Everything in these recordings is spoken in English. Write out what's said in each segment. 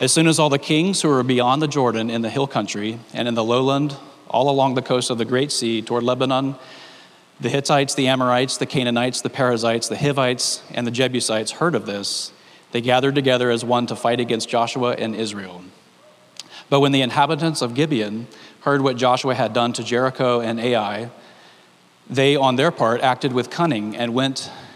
As soon as all the kings who were beyond the Jordan in the hill country and in the lowland, all along the coast of the Great Sea toward Lebanon, the Hittites, the Amorites, the Canaanites, the Perizzites, the Hivites, and the Jebusites heard of this. They gathered together as one to fight against Joshua and Israel. But when the inhabitants of Gibeon heard what Joshua had done to Jericho and Ai, they, on their part, acted with cunning and went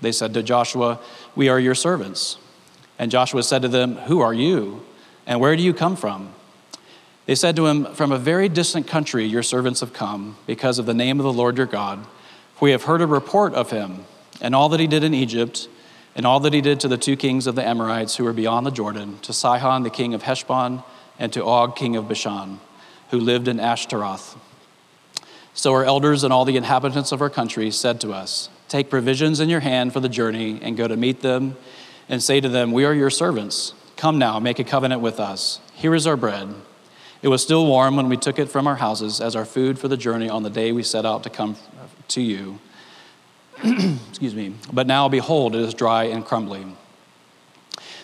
They said to Joshua, We are your servants. And Joshua said to them, Who are you? And where do you come from? They said to him, From a very distant country your servants have come, because of the name of the Lord your God. We have heard a report of him, and all that he did in Egypt, and all that he did to the two kings of the Amorites who were beyond the Jordan, to Sihon the king of Heshbon, and to Og king of Bashan, who lived in Ashtaroth. So our elders and all the inhabitants of our country said to us, Take provisions in your hand for the journey, and go to meet them and say to them, We are your servants. Come now, make a covenant with us. Here is our bread. It was still warm when we took it from our houses as our food for the journey on the day we set out to come to you. Excuse me. But now, behold, it is dry and crumbly.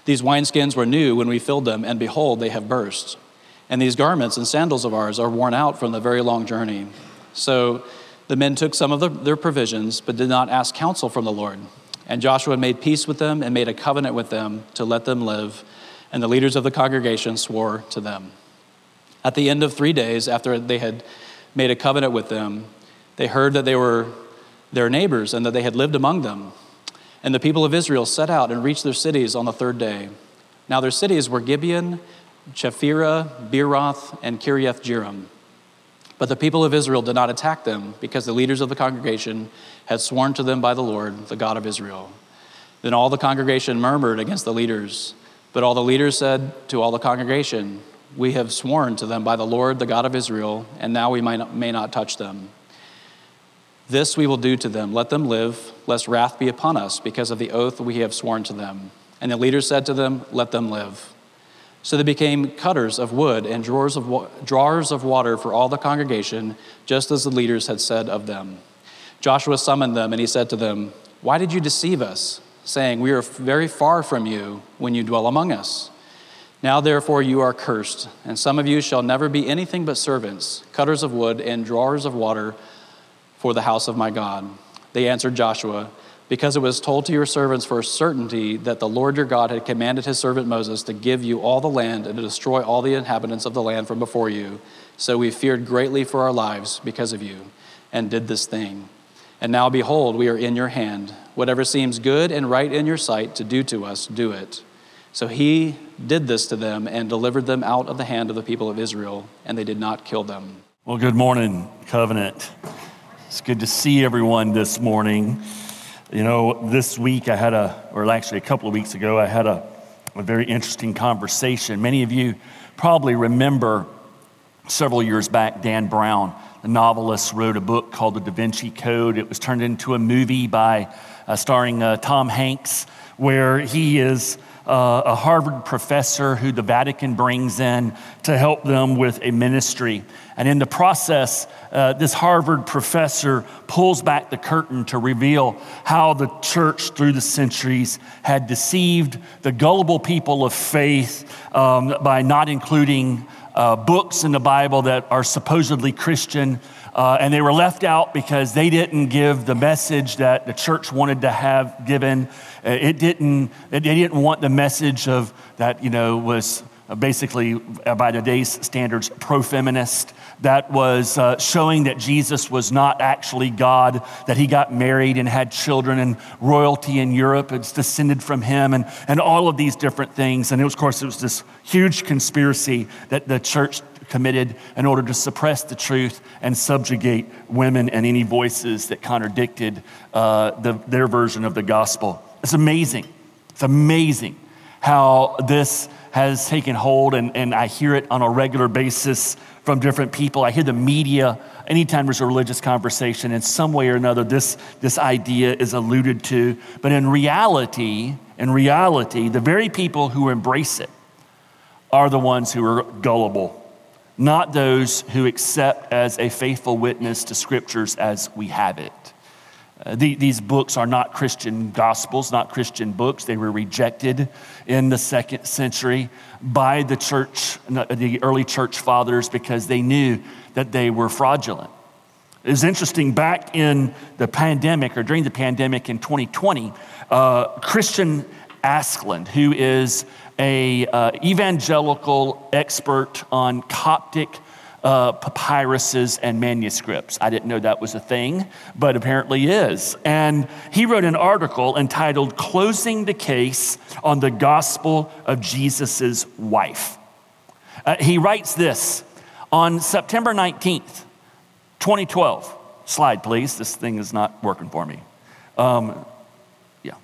These wineskins were new when we filled them, and behold, they have burst. And these garments and sandals of ours are worn out from the very long journey. So the men took some of the, their provisions, but did not ask counsel from the Lord. And Joshua made peace with them and made a covenant with them to let them live. And the leaders of the congregation swore to them. At the end of three days, after they had made a covenant with them, they heard that they were their neighbors and that they had lived among them. And the people of Israel set out and reached their cities on the third day. Now their cities were Gibeon, Chephirah, Beeroth, and Kiriath Jearim. But the people of Israel did not attack them because the leaders of the congregation had sworn to them by the Lord, the God of Israel. Then all the congregation murmured against the leaders. But all the leaders said to all the congregation, We have sworn to them by the Lord, the God of Israel, and now we may not, may not touch them. This we will do to them. Let them live, lest wrath be upon us because of the oath we have sworn to them. And the leaders said to them, Let them live. So they became cutters of wood and drawers of, drawers of water for all the congregation, just as the leaders had said of them. Joshua summoned them, and he said to them, Why did you deceive us, saying, We are very far from you when you dwell among us? Now, therefore, you are cursed, and some of you shall never be anything but servants, cutters of wood, and drawers of water for the house of my God. They answered Joshua, because it was told to your servants for a certainty that the Lord your God had commanded his servant Moses to give you all the land and to destroy all the inhabitants of the land from before you. So we feared greatly for our lives because of you and did this thing. And now, behold, we are in your hand. Whatever seems good and right in your sight to do to us, do it. So he did this to them and delivered them out of the hand of the people of Israel, and they did not kill them. Well, good morning, Covenant. It's good to see everyone this morning. You know, this week I had a, or actually a couple of weeks ago, I had a, a very interesting conversation. Many of you probably remember several years back, Dan Brown, the novelist, wrote a book called The Da Vinci Code. It was turned into a movie by uh, starring uh, Tom Hanks, where he is uh, a Harvard professor who the Vatican brings in to help them with a ministry. And in the process, uh, this Harvard professor pulls back the curtain to reveal how the church through the centuries had deceived the gullible people of faith um, by not including uh, books in the Bible that are supposedly Christian. Uh, and they were left out because they didn't give the message that the church wanted to have given. Uh, it didn't, they didn't want the message of that, you know, was basically, uh, by today's standards, pro feminist, that was uh, showing that Jesus was not actually God, that he got married and had children, and royalty in Europe it's descended from him, and, and all of these different things. And was, of course, it was this huge conspiracy that the church committed in order to suppress the truth and subjugate women and any voices that contradicted uh, the, their version of the gospel. It's amazing. It's amazing how this has taken hold, and, and I hear it on a regular basis from different people. I hear the media, anytime there's a religious conversation, in some way or another, this, this idea is alluded to. But in reality, in reality, the very people who embrace it are the ones who are gullible, not those who accept as a faithful witness to scriptures as we have it. Uh, the, these books are not Christian gospels, not Christian books. They were rejected in the second century by the church, the early church fathers, because they knew that they were fraudulent. It was interesting, back in the pandemic or during the pandemic in 2020, uh, Christian Askeland, who is a uh, evangelical expert on Coptic uh, papyruses and manuscripts. I didn't know that was a thing, but apparently is. And he wrote an article entitled Closing the Case on the Gospel of Jesus' Wife. Uh, he writes this on September 19th, 2012. Slide, please. This thing is not working for me. Um, yeah.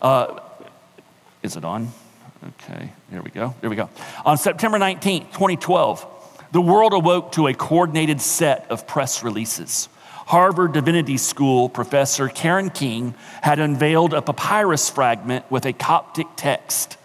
Uh, is it on? Okay, there we go. There we go. On September 19th, 2012, the world awoke to a coordinated set of press releases. Harvard Divinity School professor Karen King had unveiled a papyrus fragment with a Coptic text.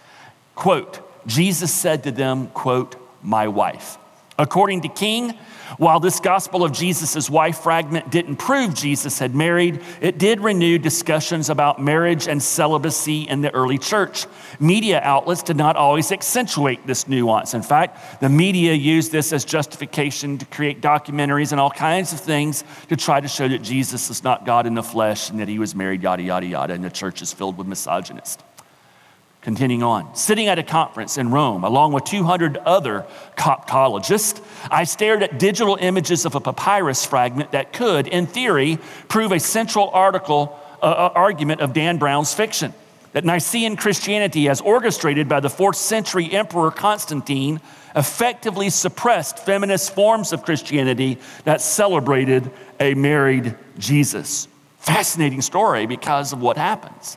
Quote, Jesus said to them, quote, my wife. According to King, while this gospel of Jesus' wife fragment didn't prove Jesus had married, it did renew discussions about marriage and celibacy in the early church. Media outlets did not always accentuate this nuance. In fact, the media used this as justification to create documentaries and all kinds of things to try to show that Jesus is not God in the flesh and that he was married, yada, yada, yada, and the church is filled with misogynists. Continuing on, sitting at a conference in Rome along with 200 other Coptologists, I stared at digital images of a papyrus fragment that could, in theory, prove a central article, uh, uh argument of Dan Brown's fiction. That Nicene Christianity, as orchestrated by the fourth century Emperor Constantine, effectively suppressed feminist forms of Christianity that celebrated a married Jesus. Fascinating story because of what happens.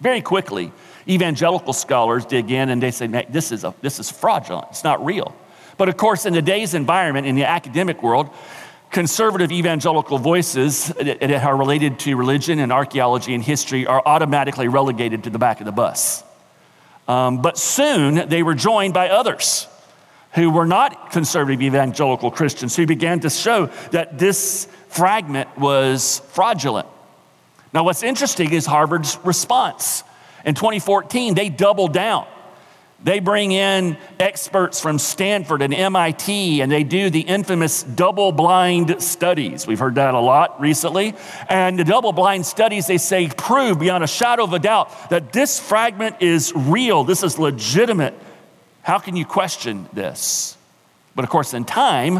Very quickly, evangelical scholars dig in and they say, this is, a, this is fraudulent, it's not real. But of course, in today's environment, in the academic world, conservative evangelical voices that are related to religion and archaeology and history are automatically relegated to the back of the bus. Um, but soon they were joined by others who were not conservative evangelical Christians who began to show that this fragment was fraudulent. Now, what's interesting is Harvard's response. In 2014, they doubled down. They bring in experts from Stanford and MIT, and they do the infamous double blind studies. We've heard that a lot recently. And the double blind studies, they say, prove beyond a shadow of a doubt that this fragment is real, this is legitimate. How can you question this? But of course, in time,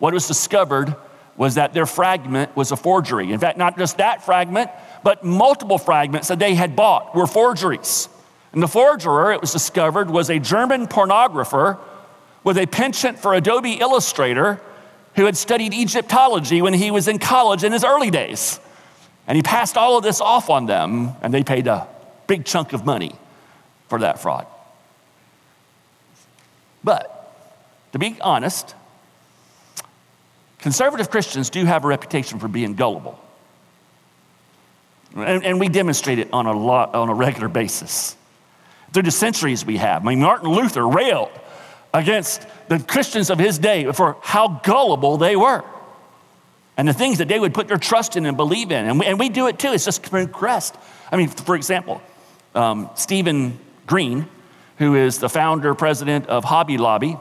what was discovered was that their fragment was a forgery. In fact, not just that fragment, but multiple fragments that they had bought were forgeries. And the forger, it was discovered, was a German pornographer with a penchant for Adobe Illustrator who had studied Egyptology when he was in college in his early days. And he passed all of this off on them, and they paid a big chunk of money for that fraud. But to be honest, conservative Christians do have a reputation for being gullible. And, and we demonstrate it on a, lot, on a regular basis. Through the centuries we have. I mean, Martin Luther railed against the Christians of his day for how gullible they were and the things that they would put their trust in and believe in. And we, and we do it too. It's just progressed. I mean, for example, um, Stephen Green, who is the founder, president of Hobby Lobby,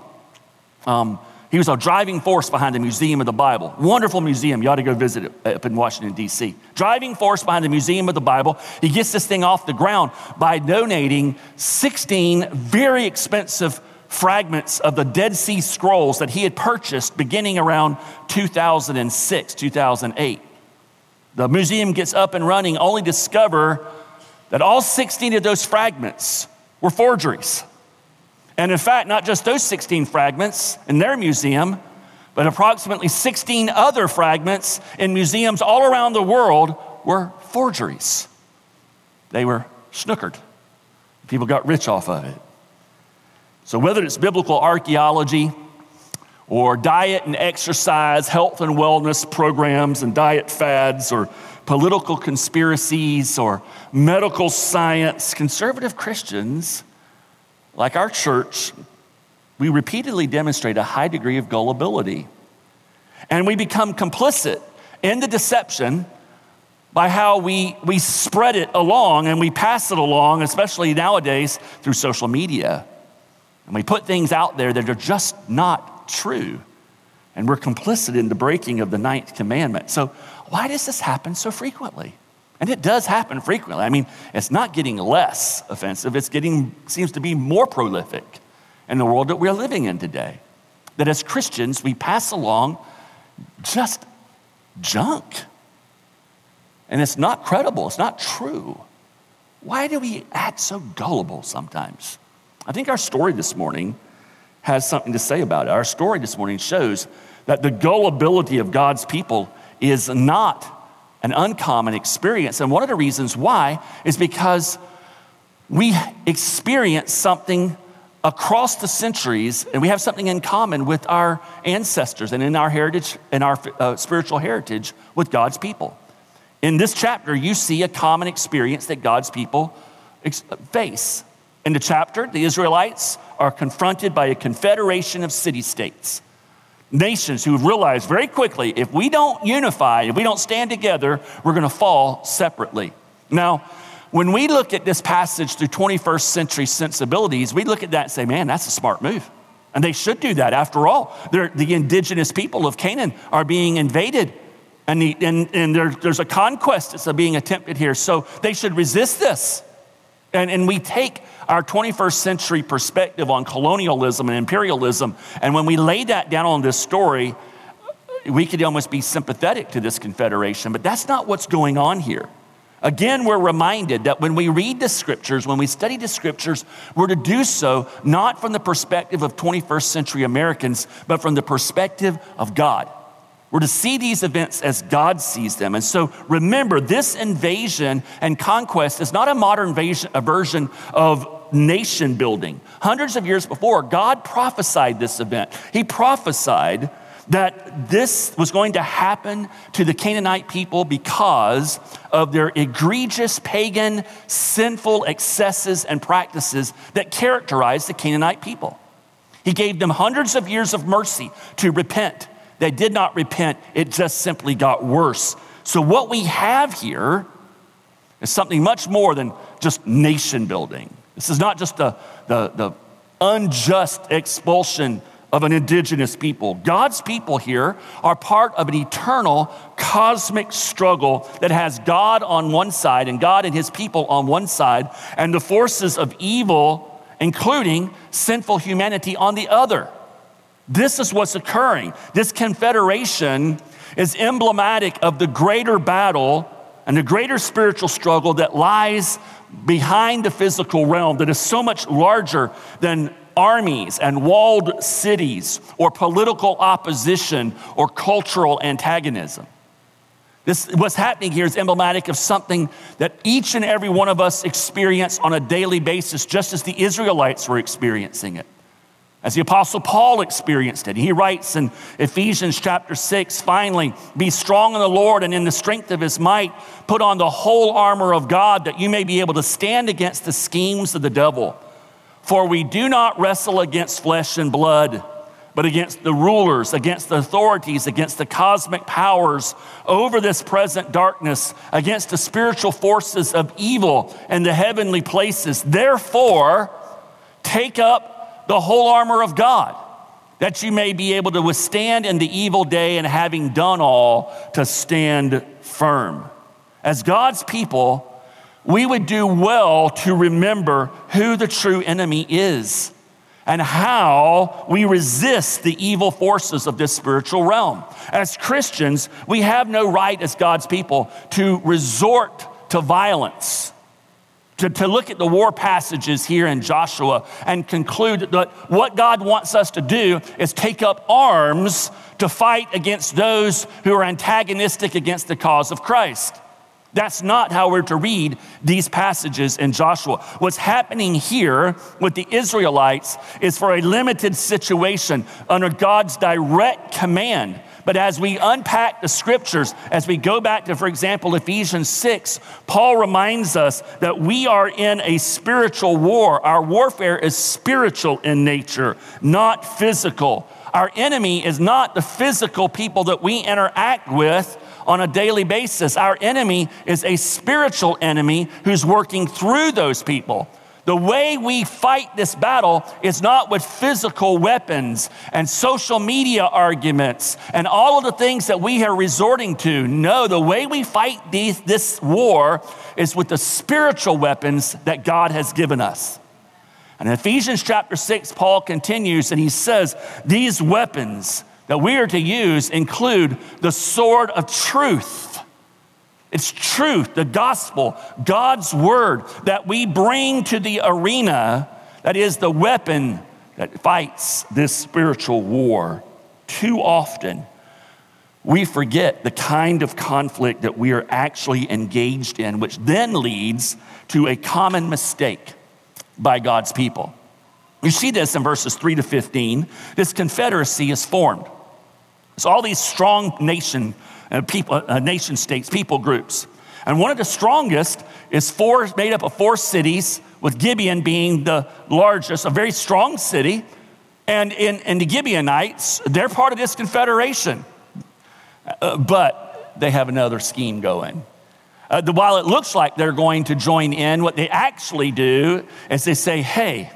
um, he was a driving force behind the Museum of the Bible. Wonderful museum. You ought to go visit it up in Washington, D.C. Driving force behind the Museum of the Bible. He gets this thing off the ground by donating 16 very expensive fragments of the Dead Sea Scrolls that he had purchased beginning around 2006, 2008. The museum gets up and running, only discover that all 16 of those fragments were forgeries. And in fact, not just those 16 fragments in their museum, but approximately 16 other fragments in museums all around the world were forgeries. They were snookered. People got rich off of it. So, whether it's biblical archaeology or diet and exercise, health and wellness programs and diet fads, or political conspiracies or medical science, conservative Christians, like our church, we repeatedly demonstrate a high degree of gullibility. And we become complicit in the deception by how we, we spread it along and we pass it along, especially nowadays through social media. And we put things out there that are just not true. And we're complicit in the breaking of the ninth commandment. So, why does this happen so frequently? And it does happen frequently. I mean, it's not getting less offensive, it's getting, seems to be more prolific in the world that we're living in today. That as Christians, we pass along just junk. And it's not credible, it's not true. Why do we act so gullible sometimes? I think our story this morning has something to say about it. Our story this morning shows that the gullibility of God's people is not an uncommon experience. And one of the reasons why is because we experience something across the centuries, and we have something in common with our ancestors and in our heritage and our uh, spiritual heritage with God's people. In this chapter, you see a common experience that God's people ex- face. In the chapter, the Israelites are confronted by a confederation of city states nations who realize very quickly if we don't unify, if we don't stand together, we're going to fall separately. Now, when we look at this passage through 21st century sensibilities, we look at that and say, man, that's a smart move. And they should do that. After all, the indigenous people of Canaan are being invaded, and, the, and, and there, there's a conquest that's being attempted here. So they should resist this. And, and we take our 21st century perspective on colonialism and imperialism, and when we lay that down on this story, we could almost be sympathetic to this confederation, but that's not what's going on here. Again, we're reminded that when we read the scriptures, when we study the scriptures, we're to do so not from the perspective of 21st century Americans, but from the perspective of God. We're to see these events as God sees them. And so remember, this invasion and conquest is not a modern version, a version of nation building. Hundreds of years before, God prophesied this event. He prophesied that this was going to happen to the Canaanite people because of their egregious pagan, sinful excesses and practices that characterized the Canaanite people. He gave them hundreds of years of mercy to repent they did not repent, it just simply got worse. So, what we have here is something much more than just nation building. This is not just the, the, the unjust expulsion of an indigenous people. God's people here are part of an eternal cosmic struggle that has God on one side and God and his people on one side, and the forces of evil, including sinful humanity, on the other. This is what's occurring. This confederation is emblematic of the greater battle and the greater spiritual struggle that lies behind the physical realm that is so much larger than armies and walled cities or political opposition or cultural antagonism. This, what's happening here is emblematic of something that each and every one of us experience on a daily basis, just as the Israelites were experiencing it as the Apostle Paul experienced it. He writes in Ephesians chapter 6 finally, be strong in the Lord and in the strength of his might, put on the whole armor of God that you may be able to stand against the schemes of the devil. For we do not wrestle against flesh and blood, but against the rulers, against the authorities, against the cosmic powers over this present darkness, against the spiritual forces of evil in the heavenly places. Therefore, take up the whole armor of God, that you may be able to withstand in the evil day and having done all to stand firm. As God's people, we would do well to remember who the true enemy is and how we resist the evil forces of this spiritual realm. As Christians, we have no right as God's people to resort to violence to, to look at the war passages here in Joshua and conclude that what God wants us to do is take up arms to fight against those who are antagonistic against the cause of Christ. That's not how we're to read these passages in Joshua. What's happening here with the Israelites is for a limited situation under God's direct command. But as we unpack the scriptures, as we go back to, for example, Ephesians 6, Paul reminds us that we are in a spiritual war. Our warfare is spiritual in nature, not physical. Our enemy is not the physical people that we interact with on a daily basis. Our enemy is a spiritual enemy who's working through those people. The way we fight this battle is not with physical weapons and social media arguments and all of the things that we are resorting to. No, the way we fight these, this war is with the spiritual weapons that God has given us. And in Ephesians chapter 6, Paul continues and he says, These weapons, that we are to use include the sword of truth. It's truth, the gospel, God's word that we bring to the arena that is the weapon that fights this spiritual war. Too often, we forget the kind of conflict that we are actually engaged in, which then leads to a common mistake by God's people. You see this in verses 3 to 15. This confederacy is formed. So all these strong nation uh, people, uh, nation states, people groups. And one of the strongest is four, made up of four cities, with Gibeon being the largest, a very strong city. And in, in the Gibeonites, they're part of this confederation. Uh, but they have another scheme going. Uh, the, while it looks like they're going to join in, what they actually do is they say, hey,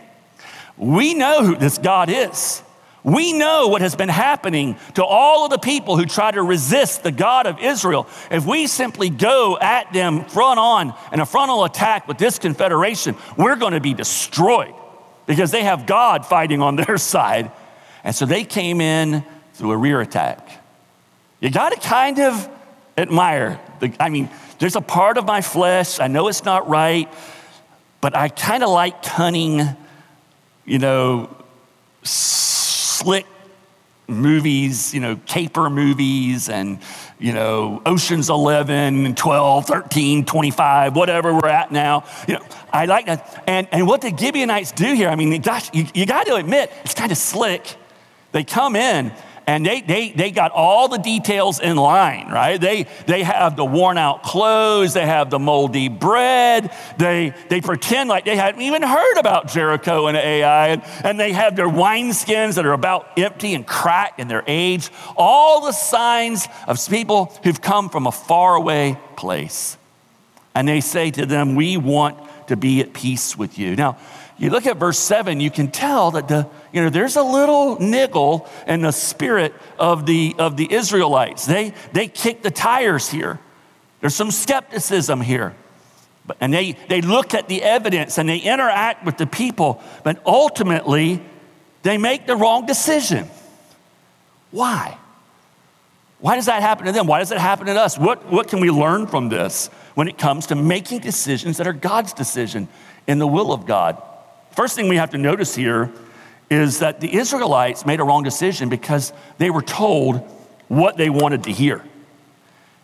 we know who this God is. We know what has been happening to all of the people who try to resist the God of Israel. If we simply go at them front on in a frontal attack with this confederation, we're going to be destroyed because they have God fighting on their side. And so they came in through a rear attack. You got to kind of admire. The, I mean, there's a part of my flesh, I know it's not right, but I kind of like cunning, you know, slick movies, you know, caper movies and, you know, Ocean's 11, 12, 13, 25, whatever we're at now. You know, I like that. And, and what the Gibeonites do here, I mean, gosh, you, you got to admit, it's kind of slick. They come in and they, they, they got all the details in line, right? They, they have the worn out clothes, they have the moldy bread, they, they pretend like they hadn't even heard about Jericho and Ai, and, and they have their wineskins that are about empty and cracked in their age. All the signs of people who've come from a faraway place. And they say to them, We want to be at peace with you. Now, you look at verse 7, you can tell that the, you know, there's a little niggle in the spirit of the, of the Israelites. They, they kick the tires here. There's some skepticism here. But, and they, they look at the evidence and they interact with the people, but ultimately they make the wrong decision. Why? Why does that happen to them? Why does it happen to us? What, what can we learn from this when it comes to making decisions that are God's decision in the will of God? First thing we have to notice here is that the Israelites made a wrong decision because they were told what they wanted to hear.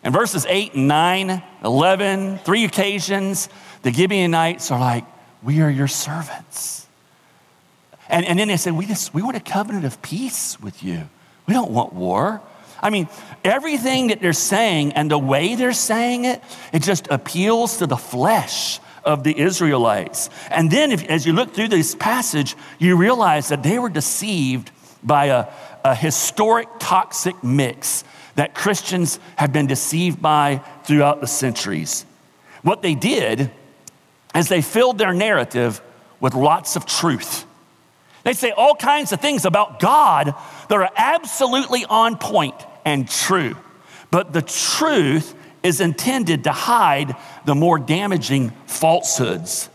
In verses 8 and 9, 11, three occasions, the Gibeonites are like, We are your servants. And, and then they said, we, just, we want a covenant of peace with you. We don't want war. I mean, everything that they're saying and the way they're saying it, it just appeals to the flesh of the Israelites. And then, if, as you look through this passage, you realize that they were deceived by a, a historic toxic mix that Christians have been deceived by throughout the centuries. What they did is they filled their narrative with lots of truth. They say all kinds of things about God that are absolutely on point and true. But the truth is intended to hide the more damaging falsehoods.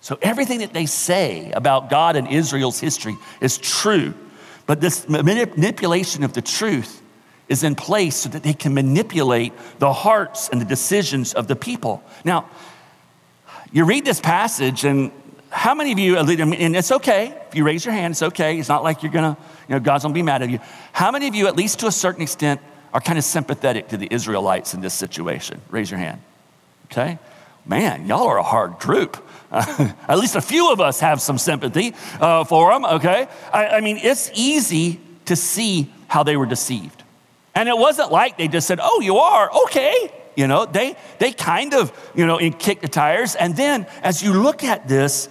So everything that they say about God and Israel's history is true. But this manipulation of the truth is in place so that they can manipulate the hearts and the decisions of the people. Now, you read this passage, and how many of you, and it's okay if you raise your hand, it's okay. It's not like you're gonna, you know, God's gonna be mad at you. How many of you, at least to a certain extent, are kind of sympathetic to the Israelites in this situation? Raise your hand. Okay? Man, y'all are a hard group. at least a few of us have some sympathy uh, for them, okay? I, I mean, it's easy to see how they were deceived. And it wasn't like they just said, oh, you are, okay. You know, they, they kind of, you know, kick the tires. And then as you look at this,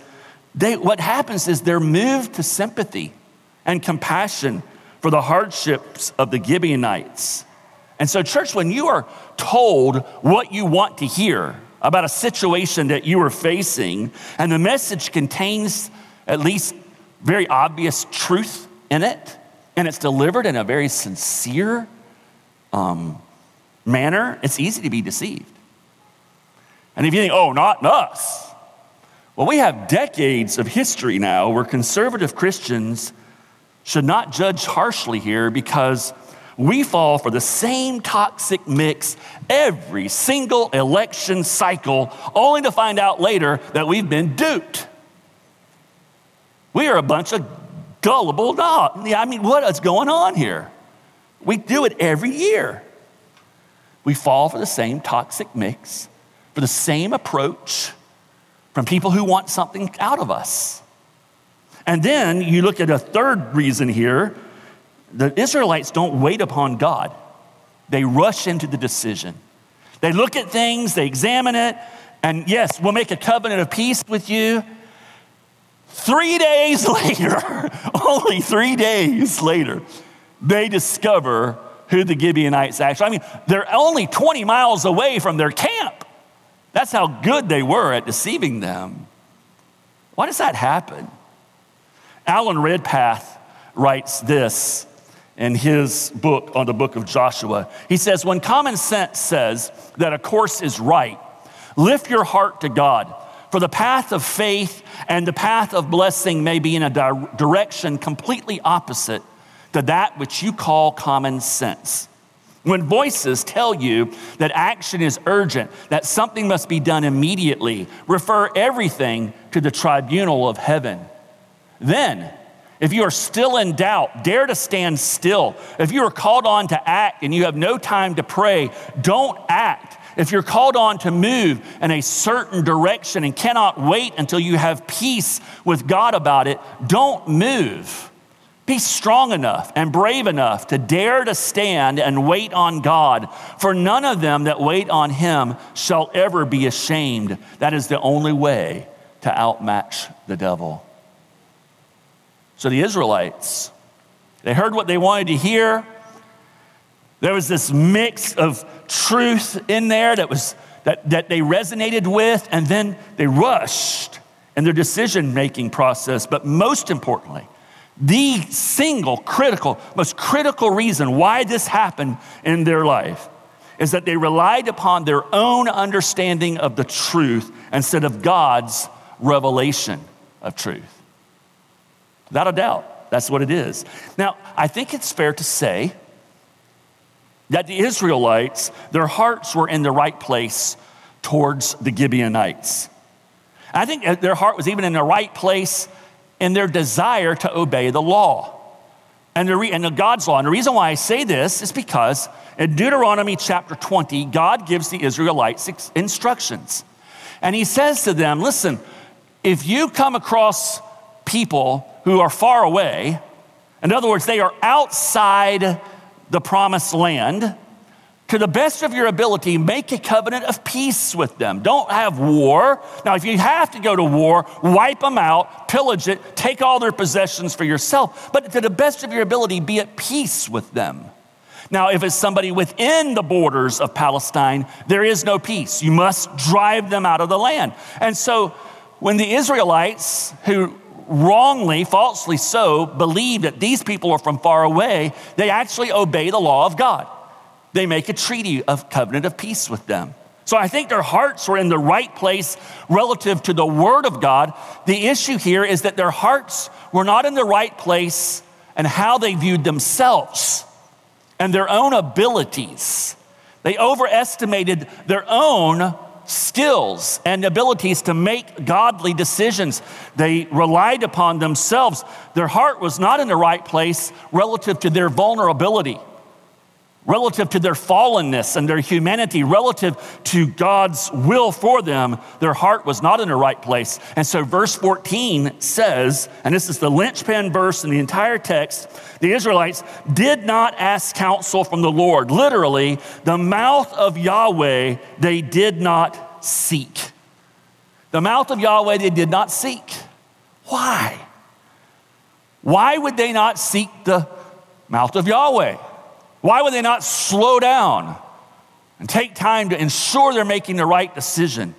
they, what happens is they're moved to sympathy and compassion for the hardships of the Gibeonites. And so, church, when you are told what you want to hear about a situation that you are facing, and the message contains at least very obvious truth in it, and it's delivered in a very sincere um, manner, it's easy to be deceived. And if you think, oh, not us, well, we have decades of history now where conservative Christians should not judge harshly here because we fall for the same toxic mix every single election cycle, only to find out later that we've been duped. We are a bunch of gullible dogs. I mean, what is going on here? We do it every year. We fall for the same toxic mix, for the same approach from people who want something out of us. And then you look at a third reason here the Israelites don't wait upon God, they rush into the decision. They look at things, they examine it, and yes, we'll make a covenant of peace with you. Three days later, only three days later, they discover who the Gibeonites actually. I mean, they're only 20 miles away from their camp. That's how good they were at deceiving them. Why does that happen? Alan Redpath writes this in his book on the book of Joshua. He says, When common sense says that a course is right, lift your heart to God. For the path of faith and the path of blessing may be in a di- direction completely opposite to that which you call common sense. When voices tell you that action is urgent, that something must be done immediately, refer everything to the tribunal of heaven. Then, if you are still in doubt, dare to stand still. If you are called on to act and you have no time to pray, don't act. If you're called on to move in a certain direction and cannot wait until you have peace with God about it, don't move. Be strong enough and brave enough to dare to stand and wait on God, for none of them that wait on him shall ever be ashamed. That is the only way to outmatch the devil. So the Israelites, they heard what they wanted to hear. There was this mix of truth in there that, was, that, that they resonated with, and then they rushed in their decision making process. But most importantly, the single critical, most critical reason why this happened in their life is that they relied upon their own understanding of the truth instead of God's revelation of truth. Without a doubt, that's what it is. Now, I think it's fair to say that the Israelites, their hearts were in the right place towards the Gibeonites. I think their heart was even in the right place in their desire to obey the law and, the re- and the God's law. And the reason why I say this is because in Deuteronomy chapter 20, God gives the Israelites instructions. And he says to them, listen, if you come across people who are far away, in other words, they are outside the promised land, to the best of your ability, make a covenant of peace with them. Don't have war. Now, if you have to go to war, wipe them out, pillage it, take all their possessions for yourself. But to the best of your ability, be at peace with them. Now, if it's somebody within the borders of Palestine, there is no peace. You must drive them out of the land. And so, when the Israelites, who wrongly, falsely so, believe that these people are from far away, they actually obey the law of God they make a treaty of covenant of peace with them. So I think their hearts were in the right place relative to the word of God. The issue here is that their hearts were not in the right place and how they viewed themselves and their own abilities. They overestimated their own skills and abilities to make godly decisions. They relied upon themselves. Their heart was not in the right place relative to their vulnerability relative to their fallenness and their humanity, relative to God's will for them, their heart was not in the right place. And so, verse 14 says, and this is the linchpin verse in the entire text the Israelites did not ask counsel from the Lord. Literally, the mouth of Yahweh they did not seek. The mouth of Yahweh they did not seek. Why? Why would they not seek the mouth of Yahweh? Why would they not slow down and take time to ensure they're making the right decision?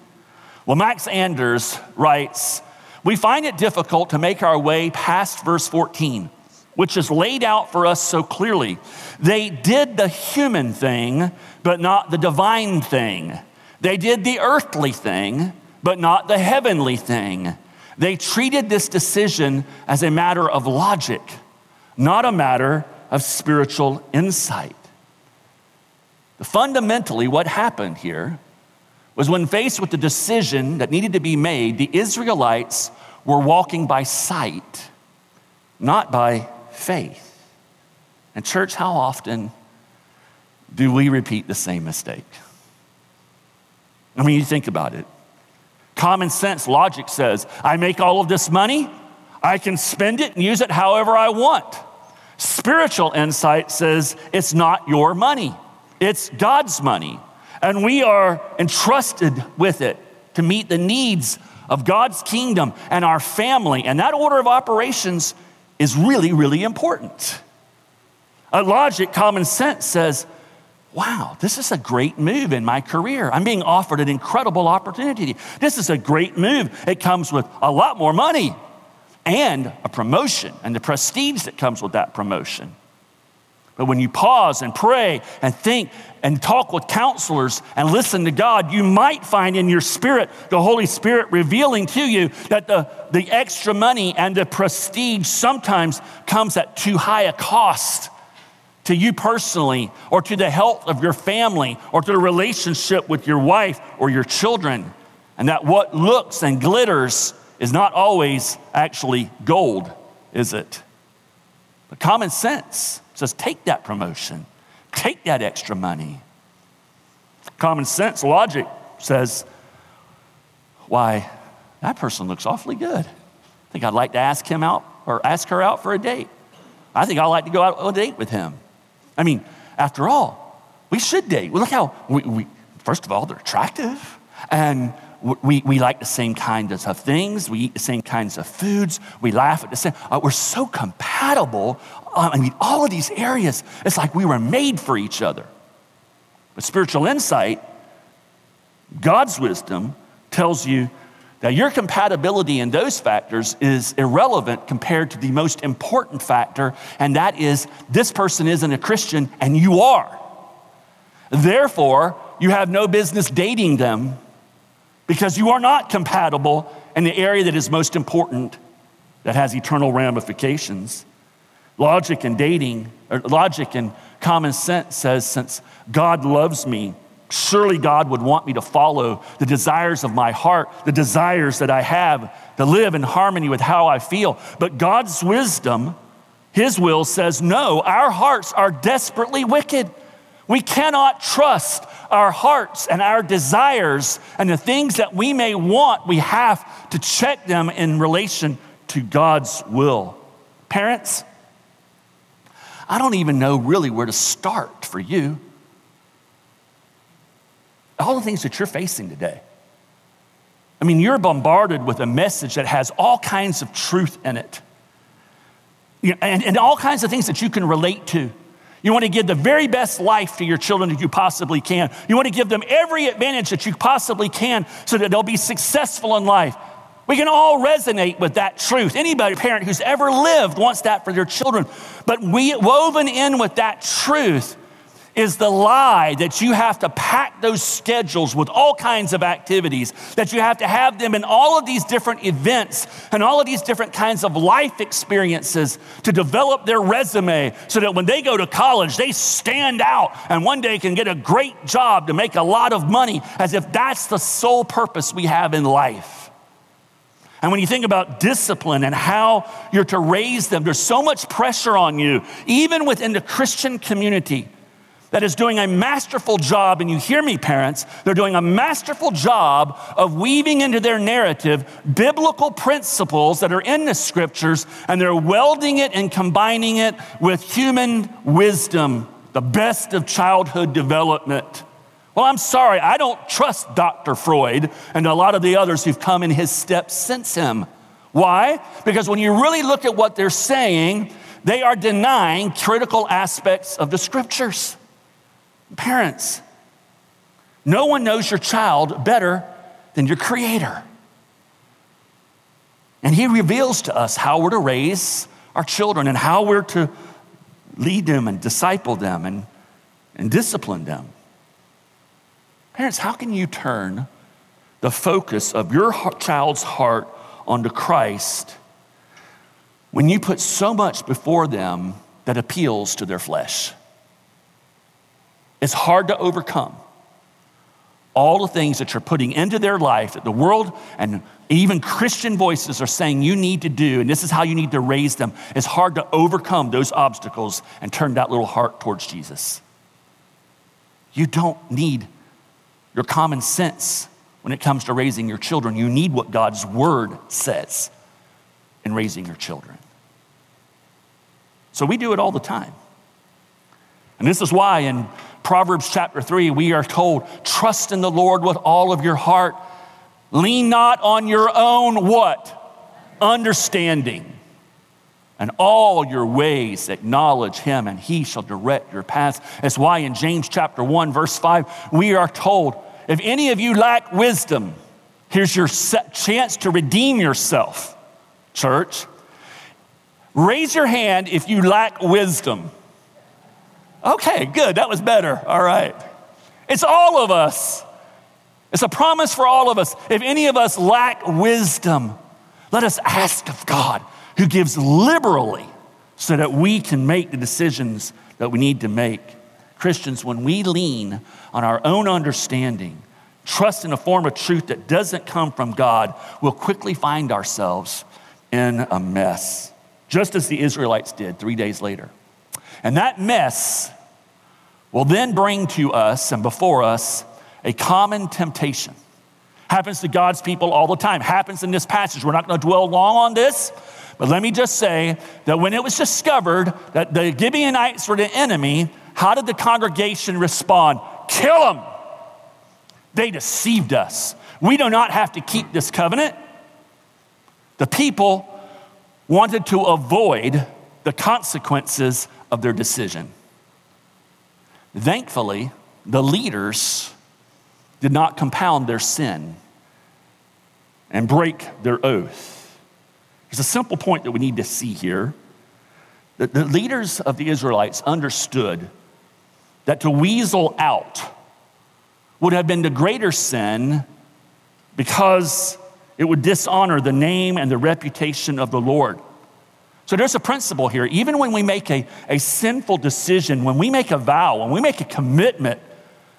Well, Max Anders writes, We find it difficult to make our way past verse 14, which is laid out for us so clearly. They did the human thing, but not the divine thing. They did the earthly thing, but not the heavenly thing. They treated this decision as a matter of logic, not a matter of spiritual insight. Fundamentally, what happened here was when faced with the decision that needed to be made, the Israelites were walking by sight, not by faith. And, church, how often do we repeat the same mistake? I mean, you think about it. Common sense logic says, I make all of this money, I can spend it and use it however I want. Spiritual insight says it's not your money, it's God's money. And we are entrusted with it to meet the needs of God's kingdom and our family. And that order of operations is really, really important. A logic, common sense says, wow, this is a great move in my career. I'm being offered an incredible opportunity. This is a great move. It comes with a lot more money and a promotion and the prestige that comes with that promotion. But when you pause and pray and think and talk with counselors and listen to God, you might find in your spirit the Holy Spirit revealing to you that the, the extra money and the prestige sometimes comes at too high a cost to you personally or to the health of your family or to the relationship with your wife or your children. And that what looks and glitters is not always actually gold, is it? But common sense says take that promotion, take that extra money. Common sense logic says, why, that person looks awfully good. I think I'd like to ask him out or ask her out for a date. I think I'd like to go out on a date with him. I mean, after all, we should date. Well, look how, we, we, first of all, they're attractive. And we, we like the same kinds of things. We eat the same kinds of foods. We laugh at the same. Uh, we're so compatible. Uh, I mean, all of these areas, it's like we were made for each other. But spiritual insight, God's wisdom, tells you that your compatibility in those factors is irrelevant compared to the most important factor, and that is this person isn't a Christian and you are. Therefore, you have no business dating them because you are not compatible in the area that is most important that has eternal ramifications. Logic and dating, or logic and common sense says, since God loves me, surely God would want me to follow the desires of my heart, the desires that I have to live in harmony with how I feel. But God's wisdom, His will says, no, our hearts are desperately wicked. We cannot trust our hearts and our desires and the things that we may want. We have to check them in relation to God's will. Parents, I don't even know really where to start for you. All the things that you're facing today. I mean, you're bombarded with a message that has all kinds of truth in it. And, and all kinds of things that you can relate to. You want to give the very best life to your children that you possibly can. You want to give them every advantage that you possibly can so that they'll be successful in life. We can all resonate with that truth. Anybody, parent who's ever lived wants that for their children. But we woven in with that truth is the lie that you have to pack those schedules with all kinds of activities, that you have to have them in all of these different events and all of these different kinds of life experiences to develop their resume so that when they go to college, they stand out and one day can get a great job to make a lot of money as if that's the sole purpose we have in life. And when you think about discipline and how you're to raise them, there's so much pressure on you, even within the Christian community that is doing a masterful job, and you hear me, parents, they're doing a masterful job of weaving into their narrative biblical principles that are in the scriptures, and they're welding it and combining it with human wisdom, the best of childhood development. Well, I'm sorry, I don't trust Dr. Freud and a lot of the others who've come in his steps since him. Why? Because when you really look at what they're saying, they are denying critical aspects of the scriptures. Parents, no one knows your child better than your creator. And he reveals to us how we're to raise our children and how we're to lead them and disciple them and, and discipline them. Parents, how can you turn the focus of your child's heart onto Christ when you put so much before them that appeals to their flesh? It's hard to overcome all the things that you're putting into their life that the world and even Christian voices are saying you need to do, and this is how you need to raise them. It's hard to overcome those obstacles and turn that little heart towards Jesus. You don't need your common sense when it comes to raising your children. You need what God's word says in raising your children. So we do it all the time. And this is why in Proverbs chapter 3, we are told, trust in the Lord with all of your heart. Lean not on your own what? Understanding. And all your ways acknowledge him, and he shall direct your paths. That's why in James chapter 1, verse 5, we are told, if any of you lack wisdom, here's your chance to redeem yourself, church. Raise your hand if you lack wisdom. Okay, good. That was better. All right. It's all of us. It's a promise for all of us. If any of us lack wisdom, let us ask of God, who gives liberally so that we can make the decisions that we need to make. Christians, when we lean on our own understanding, trust in a form of truth that doesn't come from God, we'll quickly find ourselves in a mess, just as the Israelites did three days later. And that mess will then bring to us and before us a common temptation. Happens to God's people all the time, happens in this passage. We're not going to dwell long on this, but let me just say that when it was discovered that the Gibeonites were the enemy, how did the congregation respond? Kill them. They deceived us. We do not have to keep this covenant. The people wanted to avoid the consequences of their decision. Thankfully, the leaders did not compound their sin and break their oath. There's a simple point that we need to see here. that the leaders of the Israelites understood that to weasel out would have been the greater sin because it would dishonor the name and the reputation of the Lord. So there's a principle here. Even when we make a, a sinful decision, when we make a vow, when we make a commitment,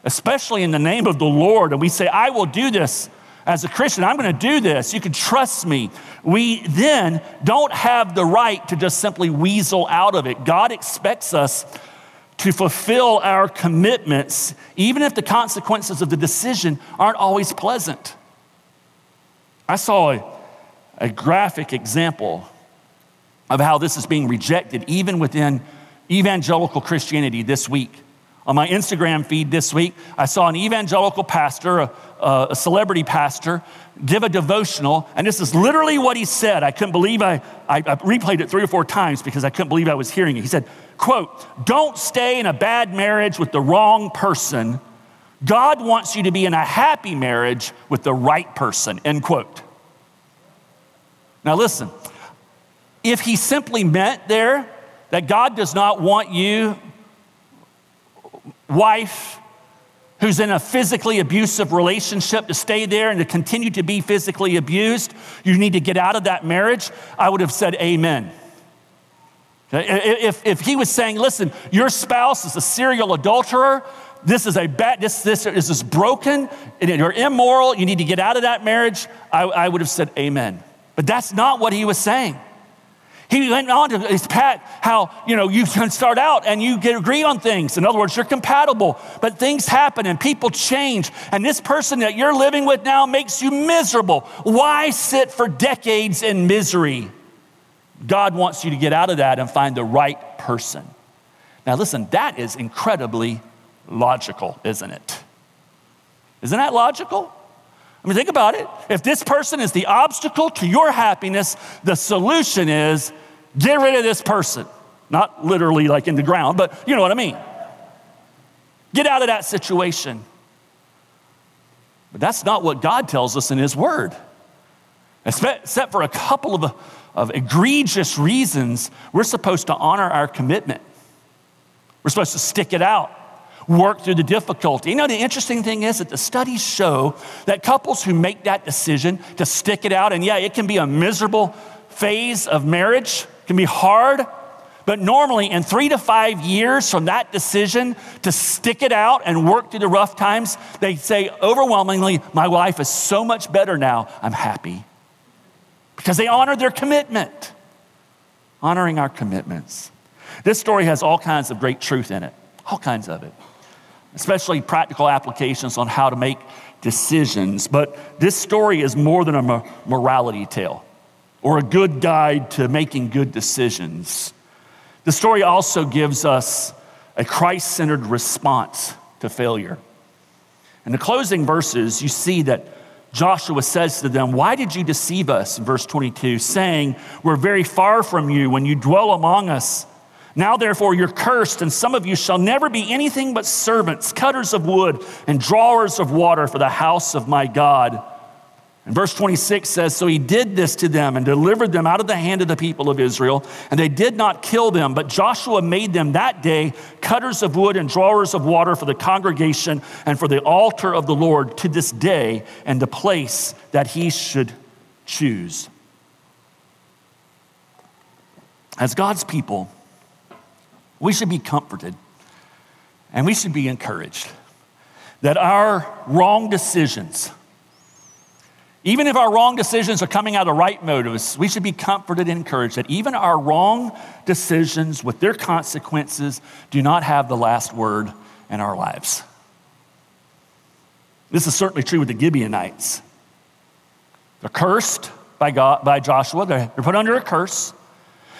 especially in the name of the Lord, and we say, I will do this as a Christian, I'm going to do this, you can trust me. We then don't have the right to just simply weasel out of it. God expects us to fulfill our commitments, even if the consequences of the decision aren't always pleasant. I saw a, a graphic example of how this is being rejected, even within evangelical Christianity this week. On my Instagram feed this week, I saw an evangelical pastor, a, a, celebrity pastor, give a devotional, and this is literally what he said. I couldn't believe I, I, I replayed it three or four times because I couldn't believe I was hearing it. He said, quote, don't stay in a bad marriage with the wrong person. God wants you to be in a happy marriage with the right person, end quote. Now listen, if he simply meant there that God does not want you, wife, who's in a physically abusive relationship to stay there and to continue to be physically abused, you need to get out of that marriage, I would have said amen. If, if he was saying, listen, your spouse is a serial adulterer, this is a bad, this, this, this is broken, and you're immoral, you need to get out of that marriage, I, I would have said amen. But that's not what he was saying. He went on to his pat how you know you can start out and you get agree on things. In other words, you're compatible, but things happen and people change. And this person that you're living with now makes you miserable. Why sit for decades in misery? God wants you to get out of that and find the right person. Now, listen, that is incredibly logical, isn't it? Isn't that logical? I mean, think about it. If this person is the obstacle to your happiness, the solution is get rid of this person. Not literally like in the ground, but you know what I mean. Get out of that situation. But that's not what God tells us in His Word. Except for a couple of, of egregious reasons, we're supposed to honor our commitment. We're supposed to stick it out work through the difficulty. You know, the interesting thing is that the studies show that couples who make that decision to stick it out, and yeah, it can be a miserable phase of marriage, can be hard, but normally in three to five years from that decision to stick it out and work through the rough times, they say overwhelmingly, My life is so much better now, I'm happy. Because they honor their commitment, honoring our commitments. This story has all kinds of great truth in it, all kinds of it especially practical applications on how to make decisions. But this story is more than a morality tale or a good guide to making good decisions. The story also gives us a Christ centered response to failure. In the closing verses, you see that Joshua says to them, Why did you deceive us? In verse 22, saying, We're very far from you when you dwell among us now, therefore, you're cursed, and some of you shall never be anything but servants, cutters of wood, and drawers of water for the house of my God. And verse 26 says, So he did this to them and delivered them out of the hand of the people of Israel, and they did not kill them, but Joshua made them that day cutters of wood and drawers of water for the congregation and for the altar of the Lord to this day, and the place that he should choose. As God's people, we should be comforted and we should be encouraged that our wrong decisions, even if our wrong decisions are coming out of right motives, we should be comforted and encouraged that even our wrong decisions with their consequences do not have the last word in our lives. This is certainly true with the Gibeonites. They're cursed by, God, by Joshua, they're, they're put under a curse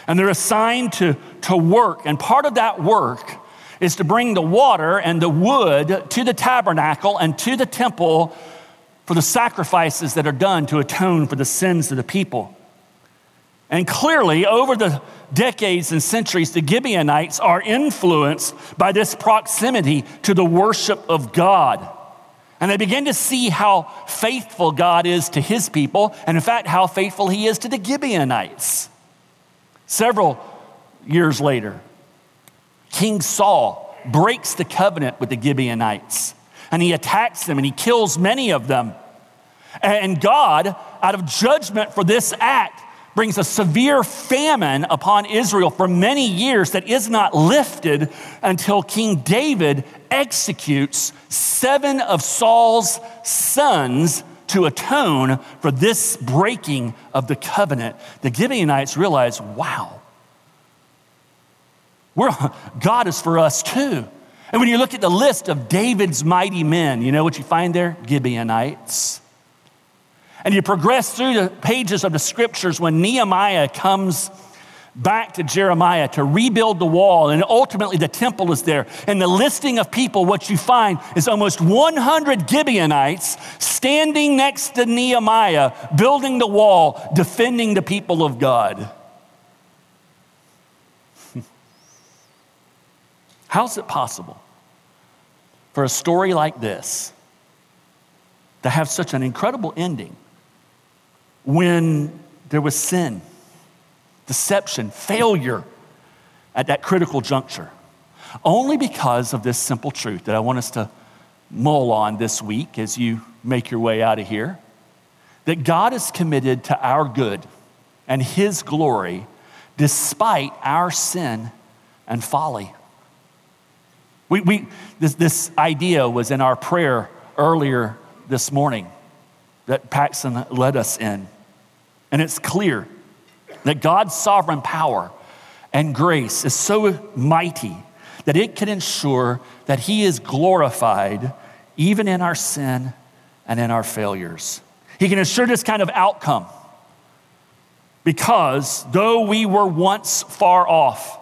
and they're assigned to, to work. And part of that work is to bring the water and the wood to the tabernacle and to the temple for the sacrifices that are done to atone for the sins of the people. And clearly, over the decades and centuries, the Gibeonites are influenced by this proximity to the worship of God. And they begin to see how faithful God is to his people, and in fact, how faithful he is to the Gibeonites. Several years later, King Saul breaks the covenant with the Gibeonites and he attacks them and he kills many of them. And God, out of judgment for this act, brings a severe famine upon Israel for many years that is not lifted until King David executes seven of Saul's sons to atone for this breaking of the covenant, the Gibeonites realize, wow, we're, God is for us too. And when you look at the list of David's mighty men, you know what you find there? Gibeonites. And you progress through the pages of the scriptures when Nehemiah comes back to Jerusalem to rebuild the wall, and ultimately the temple is there. And the listing of people, what you find is almost 100 Gibeonites standing next to Nehemiah, building the wall, defending the people of God. How's it possible for a story like this to have such an incredible ending when there was sin? deception, failure at that critical juncture. Only because of this simple truth that I want us to mull on this week as you make your way out of here that God is committed to our good and His glory despite our sin and folly. We, we, this, this idea was in our prayer earlier this morning that Paxton led us in. And it's clear that God's sovereign power and grace is so mighty that it can ensure that He is glorified even in our sin and in our failures. He can ensure this kind of outcome because though we were once far off,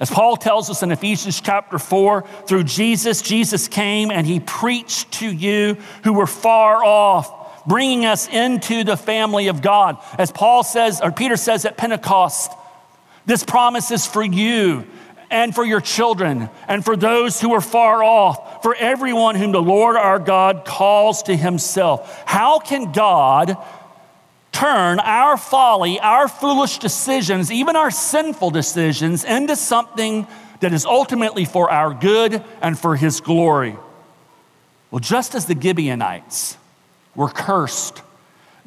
as Paul tells us in Ephesians chapter 4, through Jesus, Jesus came and he preached to you who were far off, bringing us into the family of God. As Paul says, or Peter says at Pentecost, this promise is for you and for your children and for those who are far off, for everyone whom the Lord our God calls to himself. How can God turn our folly, our foolish decisions, even our sinful decisions, into something that is ultimately for our good and for His glory. Well, just as the Gibeonites were cursed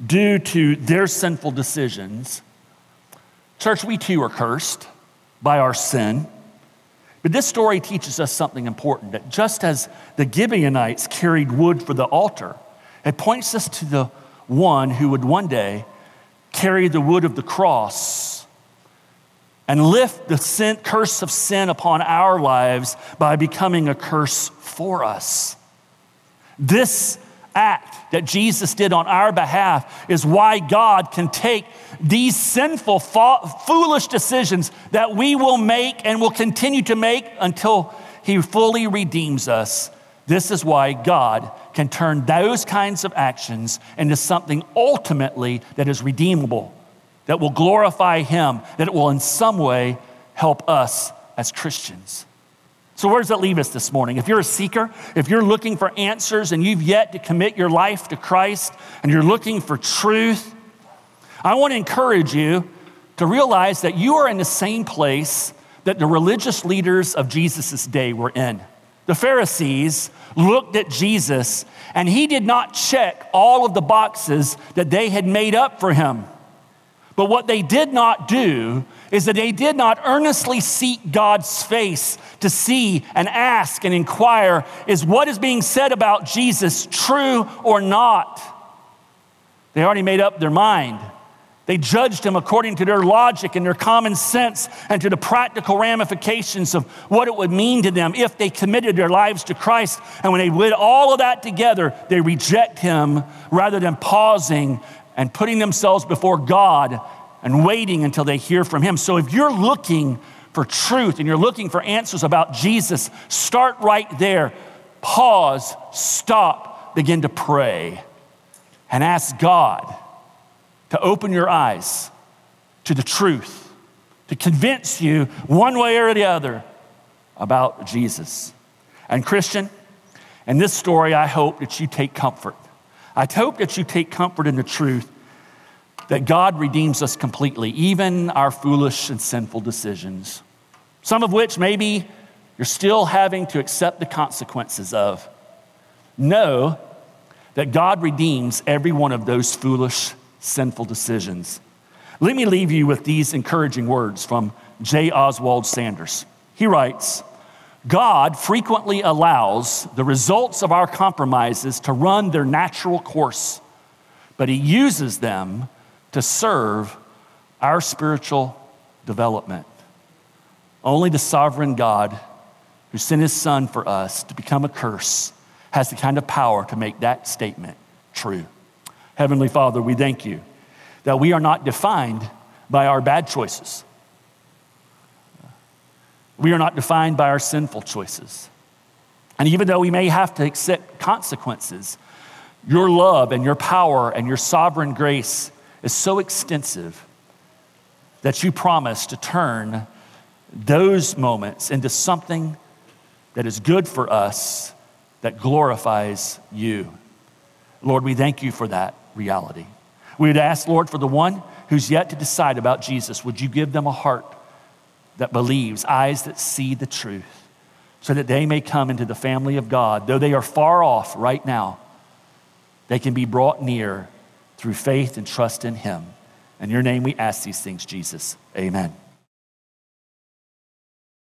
due to their sinful decisions, church, we too are cursed by our sin. But this story teaches us something important that just as the Gibeonites carried wood for the altar, it points us to the one who would one day carry the wood of the cross and lift the sin, curse of sin upon our lives by becoming a curse for us. This act that Jesus did on our behalf is why God can take these sinful, foolish decisions that we will make and will continue to make until He fully redeems us. This is why God can turn those kinds of actions into something ultimately that is redeemable, that will glorify Him, that it will in some way help us as Christians. So, where does that leave us this morning? If you're a seeker, if you're looking for answers and you've yet to commit your life to Christ and you're looking for truth, I want to encourage you to realize that you are in the same place that the religious leaders of Jesus' day were in. The Pharisees looked at Jesus and he did not check all of the boxes that they had made up for him. But what they did not do is that they did not earnestly seek God's face to see and ask and inquire is what is being said about Jesus true or not? They already made up their mind. They judged him according to their logic and their common sense and to the practical ramifications of what it would mean to them if they committed their lives to Christ. And when they put all of that together, they reject him rather than pausing and putting themselves before God and waiting until they hear from him. So if you're looking for truth and you're looking for answers about Jesus, start right there. Pause, stop, begin to pray, and ask God to open your eyes to the truth, to convince you one way or the other about Jesus. And, Christian, in this story, I hope that you take comfort. I hope that you take comfort in the truth that God redeems us completely, even our foolish and sinful decisions, some of which maybe you're still having to accept the consequences of. Know that God redeems every one of those foolish sinful decisions. Let me leave you with these encouraging words from J. Oswald Sanders. He writes God frequently allows the results of our compromises to run their natural course, but He uses them to serve our spiritual development. Only the sovereign God who sent His Son for us to become a curse has the kind of power to make that statement true. Heavenly Father, we thank you that we are not defined by our bad choices. We are not defined by our sinful choices. And even though we may have to accept consequences, your love and your power and your sovereign grace is so extensive that you promise to turn those moments into something that is good for us, that glorifies you. Lord, we thank you for that reality. We would ask, Lord, for the one who's yet to decide about Jesus, would you give them a heart that believes, eyes that see the truth, so that they may come into the family of God. Though they are far off right now, they can be brought near through faith and trust in Him. In your name we ask these things, Jesus. Amen.